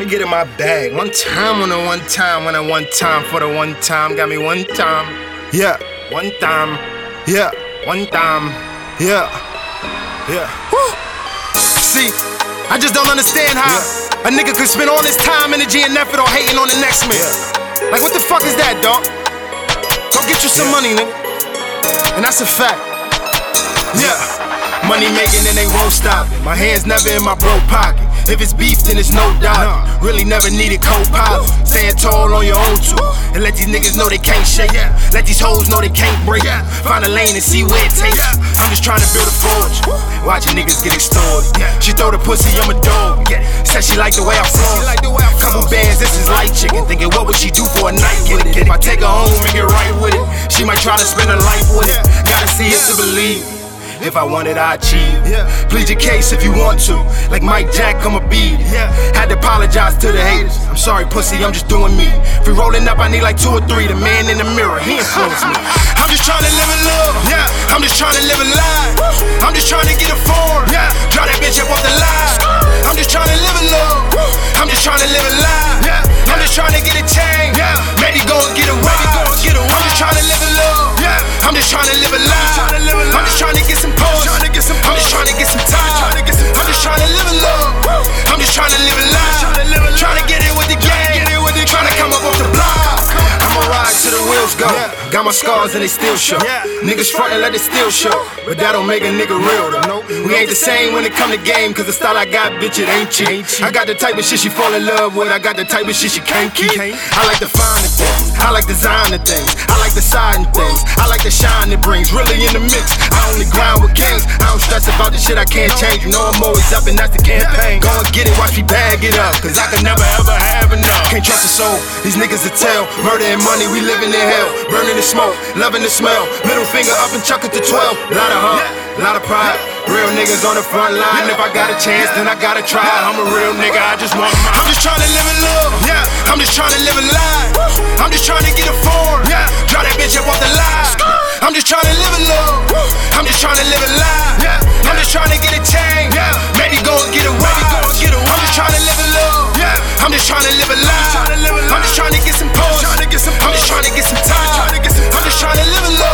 me get in my bag. One time on a one time, when I one time for the one time. Got me one time. Yeah, one time. Yeah, one time. Yeah, yeah. Woo. See, I just don't understand how yeah. a nigga could spend all this time, energy, and effort on hating on the next man. Yeah. Like, what the fuck is that, dog? Go get you some yeah. money, nigga. And that's a fact. Yeah. Money making and they won't stop it. My hands never in my broke pocket. If it's beef, then it's no doubt. Really never needed co-pilot. Stand tall on your own two. And let these niggas know they can't shake. Let these hoes know they can't break. Find a lane and see where it takes. I'm just trying to build a fortune. Watching niggas get extorted. She throw the pussy, I'm a dog. Said she like the way I flow. Couple bands, this is light chicken. Thinking what would she do for a night with it? If I take her home and get right with it, she might try to spend her life with it. Gotta see it to believe. If I want it, I achieve. Yeah. Plead your case if you want to. Like Mike Jack, I'm a beat. Yeah. Had to apologize to the haters. I'm sorry, pussy, I'm just doing me. If we rolling up, I need like two or three. The man in the mirror, he influenced me. I'm just trying to live in love. Yeah. I'm just trying to live a life. I'm just trying to get a form. Yeah. Draw that bitch wheels go. Got my scars and they still show. Niggas frontin' let it still show. But that don't make a nigga real though. We ain't the same when it come to game, cause the style I got, bitch, it ain't cheap. I got the type of shit she fall in love with. I got the type of shit she can't keep. I like the finer things. I like designer things. I like the siding things. I like the shine it brings. Really in the mix. I only grind with kings. I don't stress about the shit I can't change. You know I'm always up and that's the campaign. Go and get it, watch me bag it up. Cause I can never ever have enough. Can't trust a soul. These niggas are tell. Murder and money, we living in hell. Burning the smoke, loving the smell. Middle finger up and chuck it to 12. Lot of hump, lot of pride. Real niggas on the front line. If I got a chance, then I gotta try. I'm a real nigga, I just want mine. I'm just trying to live a love. Yeah. I'm just trying to live a lie. I'm just trying to get a phone. Yeah. Draw that bitch up off the line. I'm just trying to live a love. I'm just trying to live a lie. Yeah. I'm just trying to get a chain. Yeah. Maybe go and get away. Maybe go and get away. I'm just trying to live a love. Yeah. I'm just trying to live a lie. I'm just trying to get some posts. I'm just trying to get some time trying to live a life.